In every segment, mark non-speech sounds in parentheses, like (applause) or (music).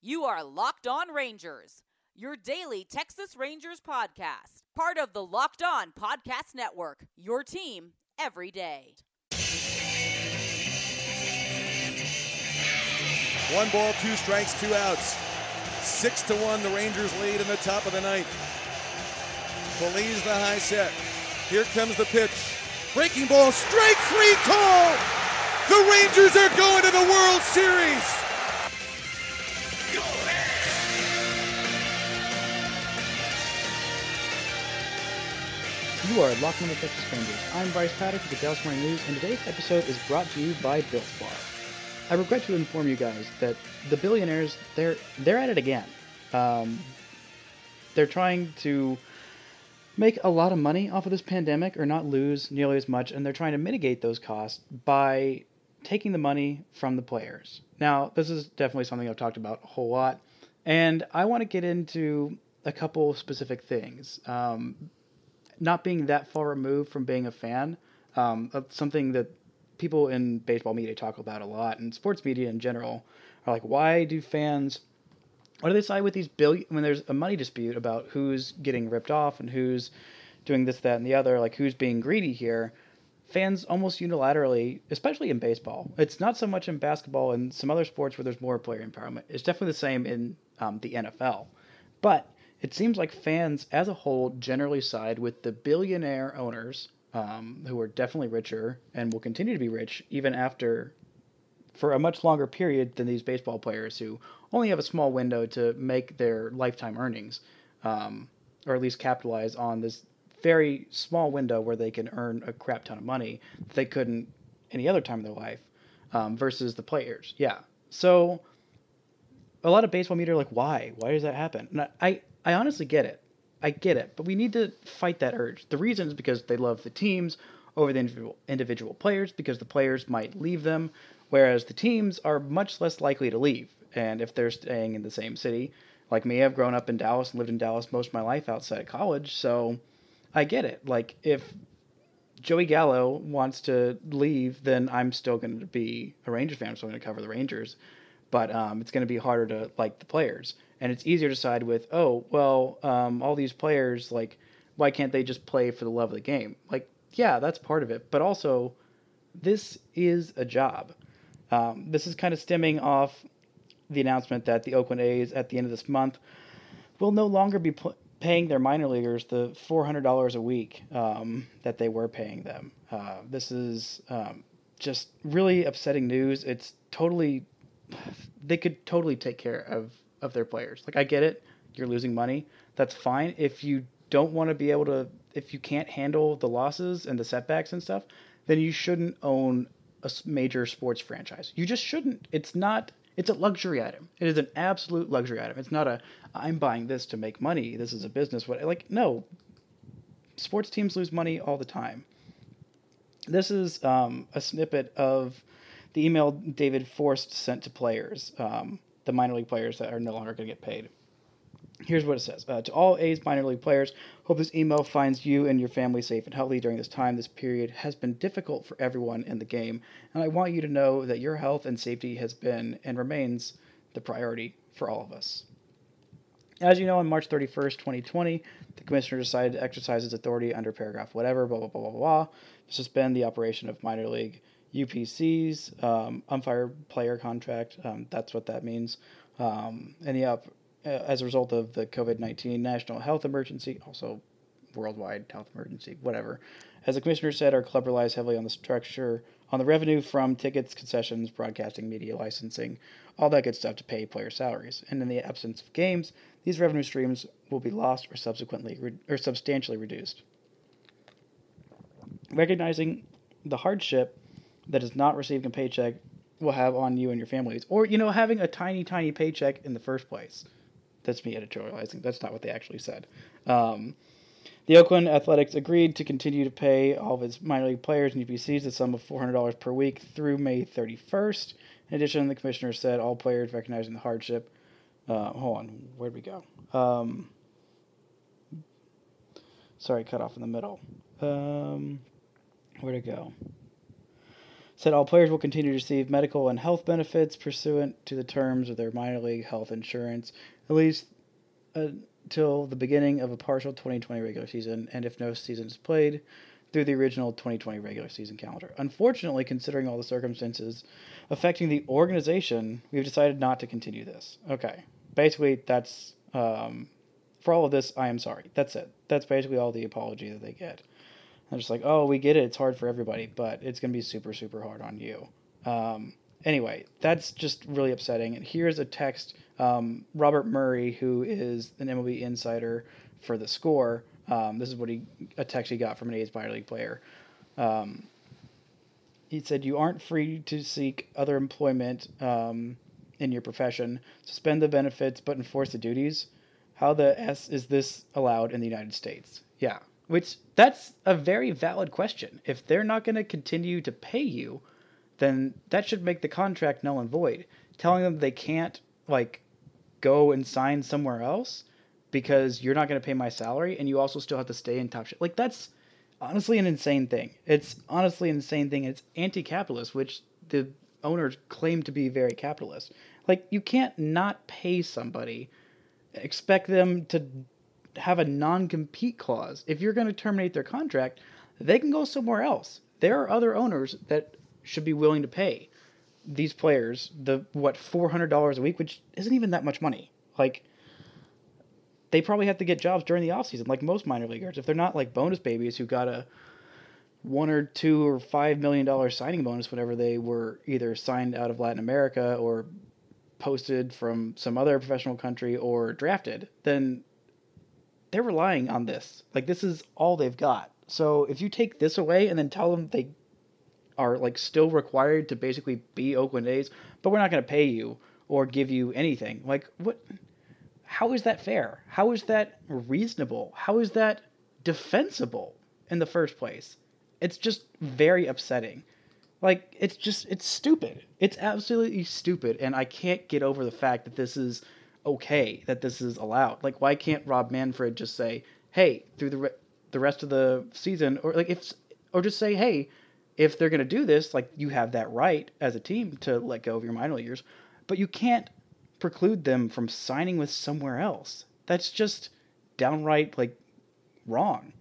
You are Locked On Rangers, your daily Texas Rangers podcast, part of the Locked On Podcast Network, your team every day. One ball, two strikes, two outs. Six to one, the Rangers lead in the top of the ninth. Feliz the high set. Here comes the pitch. Breaking ball, strike three call. The Rangers are going to the World Series. Are Locked On the Texas Rangers. I'm Bryce Paddock with the Dallas Morning News, and today's episode is brought to you by Built Bar. I regret to inform you guys that the billionaires they're they're at it again. Um, they're trying to make a lot of money off of this pandemic, or not lose nearly as much, and they're trying to mitigate those costs by taking the money from the players. Now, this is definitely something I've talked about a whole lot, and I want to get into a couple specific things. Um, not being that far removed from being a fan, um, something that people in baseball media talk about a lot, and sports media in general are like, why do fans? Why do they side with these billion when there's a money dispute about who's getting ripped off and who's doing this, that, and the other? Like who's being greedy here? Fans almost unilaterally, especially in baseball. It's not so much in basketball and some other sports where there's more player empowerment. It's definitely the same in um, the NFL, but it seems like fans as a whole generally side with the billionaire owners um, who are definitely richer and will continue to be rich even after for a much longer period than these baseball players who only have a small window to make their lifetime earnings um, or at least capitalize on this very small window where they can earn a crap ton of money that they couldn't any other time in their life um, versus the players. Yeah. So a lot of baseball media are like why? Why does that happen? And I, I honestly get it. I get it, but we need to fight that urge. The reason is because they love the teams over the individual individual players because the players might leave them, whereas the teams are much less likely to leave. And if they're staying in the same city, like me, I've grown up in Dallas and lived in Dallas most of my life outside of college, so I get it. Like if Joey Gallo wants to leave, then I'm still going to be a Rangers fan, I'm still going to cover the Rangers. But um, it's going to be harder to like the players and it's easier to side with oh well um, all these players like why can't they just play for the love of the game? Like yeah that's part of it but also this is a job. Um, this is kind of stemming off the announcement that the oakland a's at the end of this month will no longer be pl- paying their minor leaguers the $400 a week um, that they were paying them. Uh, this is um, just really upsetting news. It's totally they could totally take care of of their players. Like I get it, you're losing money. That's fine. If you don't want to be able to if you can't handle the losses and the setbacks and stuff, then you shouldn't own a major sports franchise. You just shouldn't. It's not it's a luxury item. It is an absolute luxury item. It's not a I'm buying this to make money. This is a business. What like no. Sports teams lose money all the time. This is um, a snippet of the email David Forst sent to players. Um, the minor league players that are no longer going to get paid. Here's what it says uh, To all A's minor league players, hope this email finds you and your family safe and healthy during this time. This period has been difficult for everyone in the game, and I want you to know that your health and safety has been and remains the priority for all of us. As you know, on March 31st, 2020, the commissioner decided to exercise his authority under paragraph whatever, blah, blah, blah, blah, blah, to suspend the operation of minor league UPCs, um, umpire player contract. Um, that's what that means. Um, and yeah, uh, as a result of the COVID 19 national health emergency, also worldwide health emergency, whatever. As the commissioner said, our club relies heavily on the structure, on the revenue from tickets, concessions, broadcasting, media licensing, all that good stuff to pay player salaries. And in the absence of games, these revenue streams will be lost or subsequently re- or substantially reduced. Recognizing the hardship that is not receiving a paycheck will have on you and your families, or you know, having a tiny, tiny paycheck in the first place. That's me editorializing. That's not what they actually said. Um, the Oakland Athletics agreed to continue to pay all of its minor league players and UPCs the sum of $400 per week through May 31st. In addition, the commissioner said all players recognizing the hardship. Uh, hold on, where'd we go? Um, sorry, cut off in the middle. Um, where'd it go? Said all players will continue to receive medical and health benefits pursuant to the terms of their minor league health insurance, at least until the beginning of a partial 2020 regular season, and if no season is played, through the original 2020 regular season calendar. Unfortunately, considering all the circumstances affecting the organization, we've decided not to continue this. Okay. Basically, that's um, for all of this. I am sorry. That's it. That's basically all the apology that they get. I'm just like, oh, we get it. It's hard for everybody, but it's going to be super, super hard on you. Um, anyway, that's just really upsetting. And here's a text um, Robert Murray, who is an MLB insider for the score, um, this is what he a text he got from an A's minor league player. Um, he said, "You aren't free to seek other employment um, in your profession. Suspend the benefits, but enforce the duties. How the s is this allowed in the United States? Yeah, which that's a very valid question. If they're not going to continue to pay you, then that should make the contract null and void. Telling them they can't like go and sign somewhere else because you're not going to pay my salary and you also still have to stay in top shit. Like that's honestly an insane thing. It's honestly an insane thing. It's anti-capitalist, which the owners claim to be very capitalist. Like you can't not pay somebody, expect them to have a non-compete clause. If you're going to terminate their contract, they can go somewhere else. There are other owners that should be willing to pay these players the what $400 a week, which isn't even that much money. Like they probably have to get jobs during the offseason, like most minor leaguers. If they're not like bonus babies who got a one or two or five million dollar signing bonus whenever they were either signed out of Latin America or posted from some other professional country or drafted, then they're relying on this. Like this is all they've got. So if you take this away and then tell them they are like still required to basically be Oakland A's, but we're not going to pay you or give you anything. Like what how is that fair? How is that reasonable? How is that defensible in the first place? It's just very upsetting. Like it's just it's stupid. It's absolutely stupid and I can't get over the fact that this is okay, that this is allowed. Like why can't Rob Manfred just say, "Hey, through the re- the rest of the season or like if or just say, "Hey, if they're going to do this, like you have that right as a team to let go of your minor leaguers, but you can't preclude them from signing with somewhere else. That's just downright like wrong.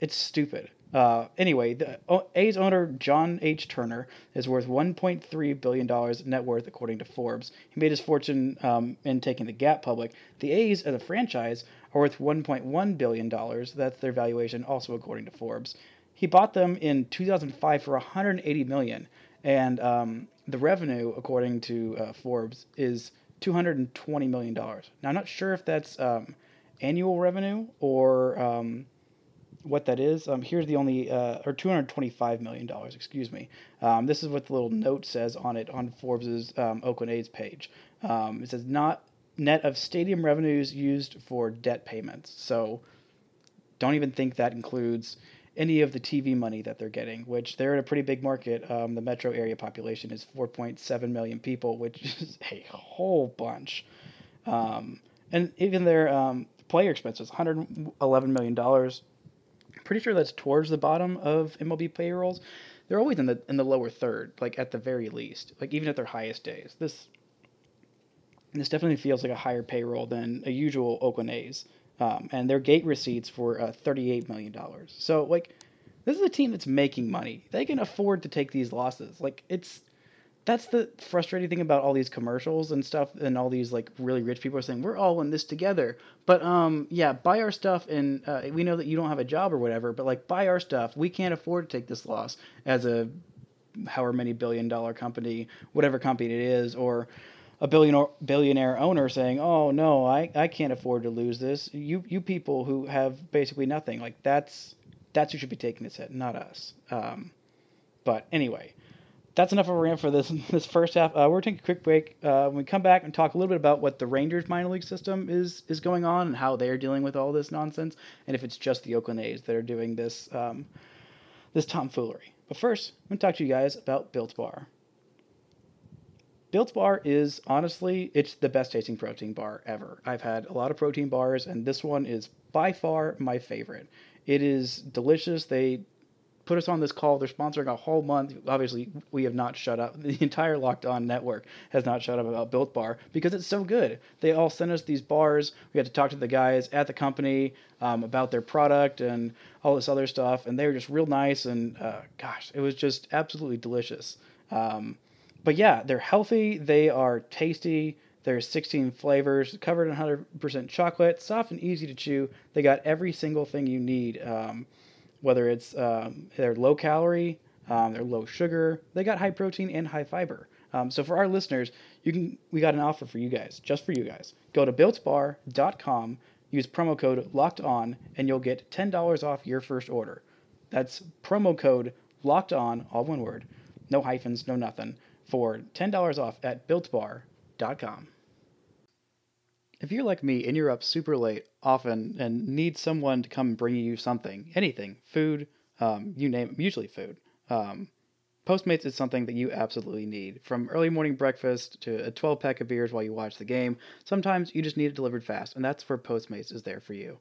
It's stupid. Uh, anyway, the A's owner John H. Turner is worth 1.3 billion dollars net worth according to Forbes. He made his fortune um, in taking the Gap public. The A's as a franchise are worth 1.1 billion dollars. That's their valuation, also according to Forbes. He bought them in 2005 for 180 million, and um, the revenue, according to uh, Forbes, is $220 million. Now, I'm not sure if that's um, annual revenue or um, what that is. Um, here's the only, uh, or $225 million, excuse me. Um, this is what the little note says on it on Forbes's um, Oakland A's page. Um, it says not net of stadium revenues used for debt payments. So don't even think that includes any of the TV money that they're getting, which they're in a pretty big market. Um, the metro area population is 4.7 million people, which (laughs) is a whole bunch. Um, and even their um, player expenses, 111 million dollars. Pretty sure that's towards the bottom of MLB payrolls. They're always in the in the lower third, like at the very least, like even at their highest days. This this definitely feels like a higher payroll than a usual Oakland A's. Um, and their gate receipts were uh, $38 million. So, like, this is a team that's making money. They can afford to take these losses. Like, it's that's the frustrating thing about all these commercials and stuff, and all these like really rich people are saying we're all in this together. But um, yeah, buy our stuff, and uh, we know that you don't have a job or whatever. But like, buy our stuff. We can't afford to take this loss as a however many billion dollar company, whatever company it is, or a billionaire billionaire owner saying, "Oh no, I, I can't afford to lose this." You you people who have basically nothing, like that's that's who should be taking this hit, not us. Um, but anyway, that's enough of a rant for this (laughs) this first half. Uh, we're taking a quick break. Uh, when we come back and talk a little bit about what the Rangers minor league system is is going on and how they're dealing with all this nonsense, and if it's just the Oakland A's that are doing this um, this tomfoolery. But first, I'm to talk to you guys about Built Bar. Built Bar is honestly, it's the best tasting protein bar ever. I've had a lot of protein bars, and this one is by far my favorite. It is delicious. They put us on this call. They're sponsoring a whole month. Obviously, we have not shut up. (laughs) The entire Locked On network has not shut up about Built Bar because it's so good. They all sent us these bars. We had to talk to the guys at the company um, about their product and all this other stuff, and they were just real nice. And uh, gosh, it was just absolutely delicious. Um, but yeah, they're healthy. They are tasty. There's 16 flavors, covered in 100% chocolate, soft and easy to chew. They got every single thing you need. Um, whether it's um, they're low calorie, um, they're low sugar, they got high protein and high fiber. Um, so for our listeners, you can we got an offer for you guys, just for you guys. Go to builtbar.com, use promo code locked on, and you'll get ten dollars off your first order. That's promo code locked on, all one word, no hyphens, no nothing, for ten dollars off at builtbar.com. If you're like me and you're up super late often and need someone to come bring you something, anything, food, um, you name it, usually food, um, Postmates is something that you absolutely need. From early morning breakfast to a 12 pack of beers while you watch the game, sometimes you just need it delivered fast, and that's where Postmates is there for you.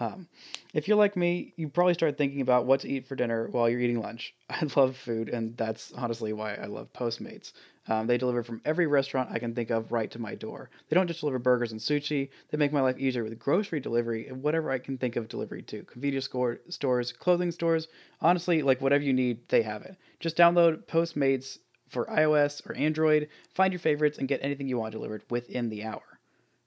Um, if you're like me, you probably start thinking about what to eat for dinner while you're eating lunch. (laughs) I love food, and that's honestly why I love Postmates. Um, they deliver from every restaurant I can think of right to my door. They don't just deliver burgers and sushi, they make my life easier with grocery delivery and whatever I can think of delivery to. Convenience store, stores, clothing stores, honestly, like whatever you need, they have it. Just download Postmates for iOS or Android, find your favorites, and get anything you want delivered within the hour.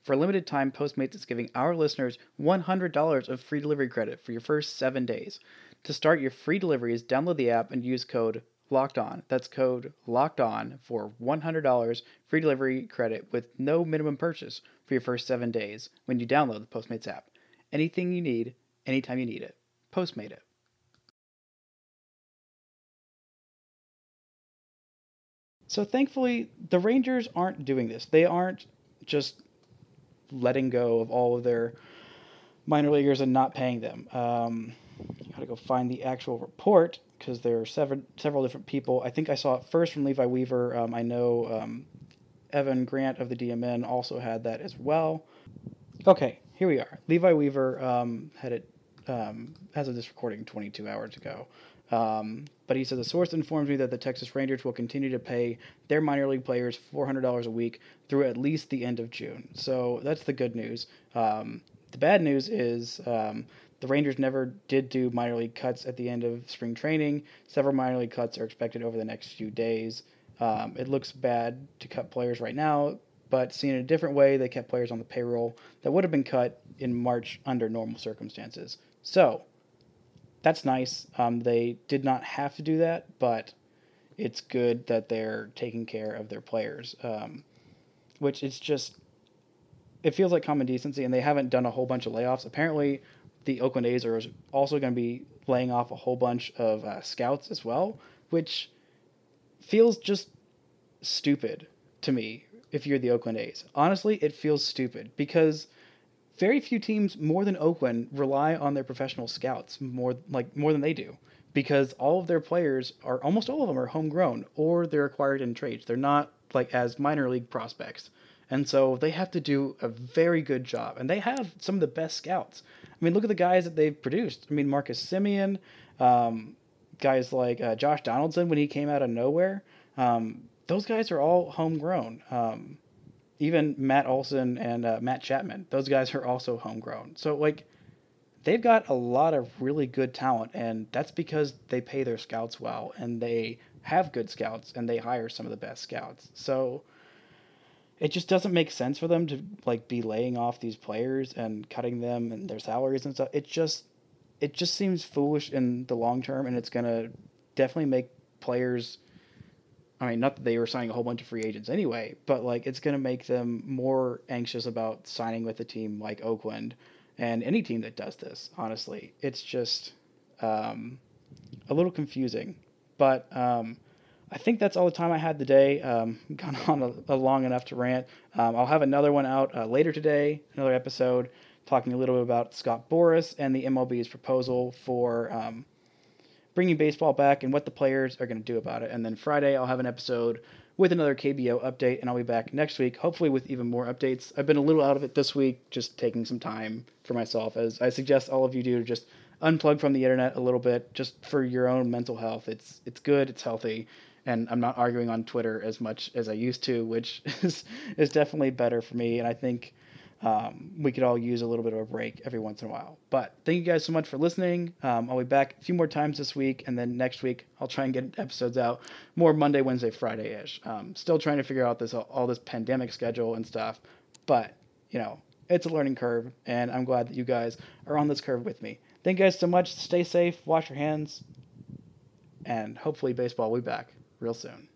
For a limited time, Postmates is giving our listeners $100 of free delivery credit for your first seven days. To start your free deliveries, download the app and use code locked on. That's code locked on for $100 free delivery credit with no minimum purchase for your first seven days when you download the Postmates app. Anything you need, anytime you need it. Postmate it. So thankfully, the Rangers aren't doing this. They aren't just letting go of all of their minor leaguers and not paying them. Um, got to go find the actual report because there are several several different people. I think I saw it first from Levi Weaver. Um, I know um, Evan Grant of the DMN also had that as well. Okay, here we are. Levi Weaver um, had it um, as of this recording 22 hours ago. Um, but he says a source informs me that the Texas Rangers will continue to pay their minor league players $400 a week through at least the end of June. So that's the good news. Um, the bad news is um, the Rangers never did do minor league cuts at the end of spring training. Several minor league cuts are expected over the next few days. Um, it looks bad to cut players right now, but seen in a different way, they kept players on the payroll that would have been cut in March under normal circumstances. So, that's nice. Um, they did not have to do that, but it's good that they're taking care of their players. Um, which is just, it feels like common decency, and they haven't done a whole bunch of layoffs. Apparently, the Oakland A's are also going to be laying off a whole bunch of uh, scouts as well, which feels just stupid to me if you're the Oakland A's. Honestly, it feels stupid because very few teams more than Oakland rely on their professional scouts more like more than they do because all of their players are almost all of them are homegrown or they're acquired in trades. They're not like as minor league prospects. And so they have to do a very good job. And they have some of the best scouts. I mean, look at the guys that they've produced. I mean, Marcus Semien, um, guys like uh, Josh Donaldson when he came out of nowhere. Um, those guys are all homegrown. Um, even Matt Olson and uh, Matt Chapman, those guys are also homegrown. So like they've got a lot of really good talent and that's because they pay their scouts well and they have good scouts and they hire some of the best scouts. So it just doesn't make sense for them to like be laying off these players and cutting them and their salaries and stuff. It just it just seems foolish in the long term and it's going to definitely make players I mean, not that they were signing a whole bunch of free agents anyway, but like it's going to make them more anxious about signing with a team like Oakland and any team that does this. Honestly, it's just um, a little confusing. But um, I think that's all the time I had today. Um, (laughs) gone on a, a long enough to rant. Um, I'll have another one out uh, later today, another episode talking a little bit about Scott Boras and the MLB's proposal for um, bringing baseball back and what the players are going to do about it. And then Friday, I'll have an episode with another KBO update, and I'll be back next week, hopefully with even more updates. I've been a little out of it this week, just taking some time for myself, as I suggest all of you do just unplug from the internet a little bit just for your own mental health. It's it's good, it's healthy, and I'm not arguing on Twitter as much as I used to, which (laughs) is is definitely better for me. And I think um, we could all use a little bit of a break every once in a while. But thank you guys so much for listening. Um, I'll be back a few more times this week, and then next week I'll try and get episodes out more Monday, Wednesday, Friday ish. Um, still trying to figure out this all this pandemic schedule and stuff, but you know it's a learning curve, and I'm glad that you guys are on this curve with me. Thank you guys so much. Stay safe, wash your hands, and hopefully baseball will be back real soon.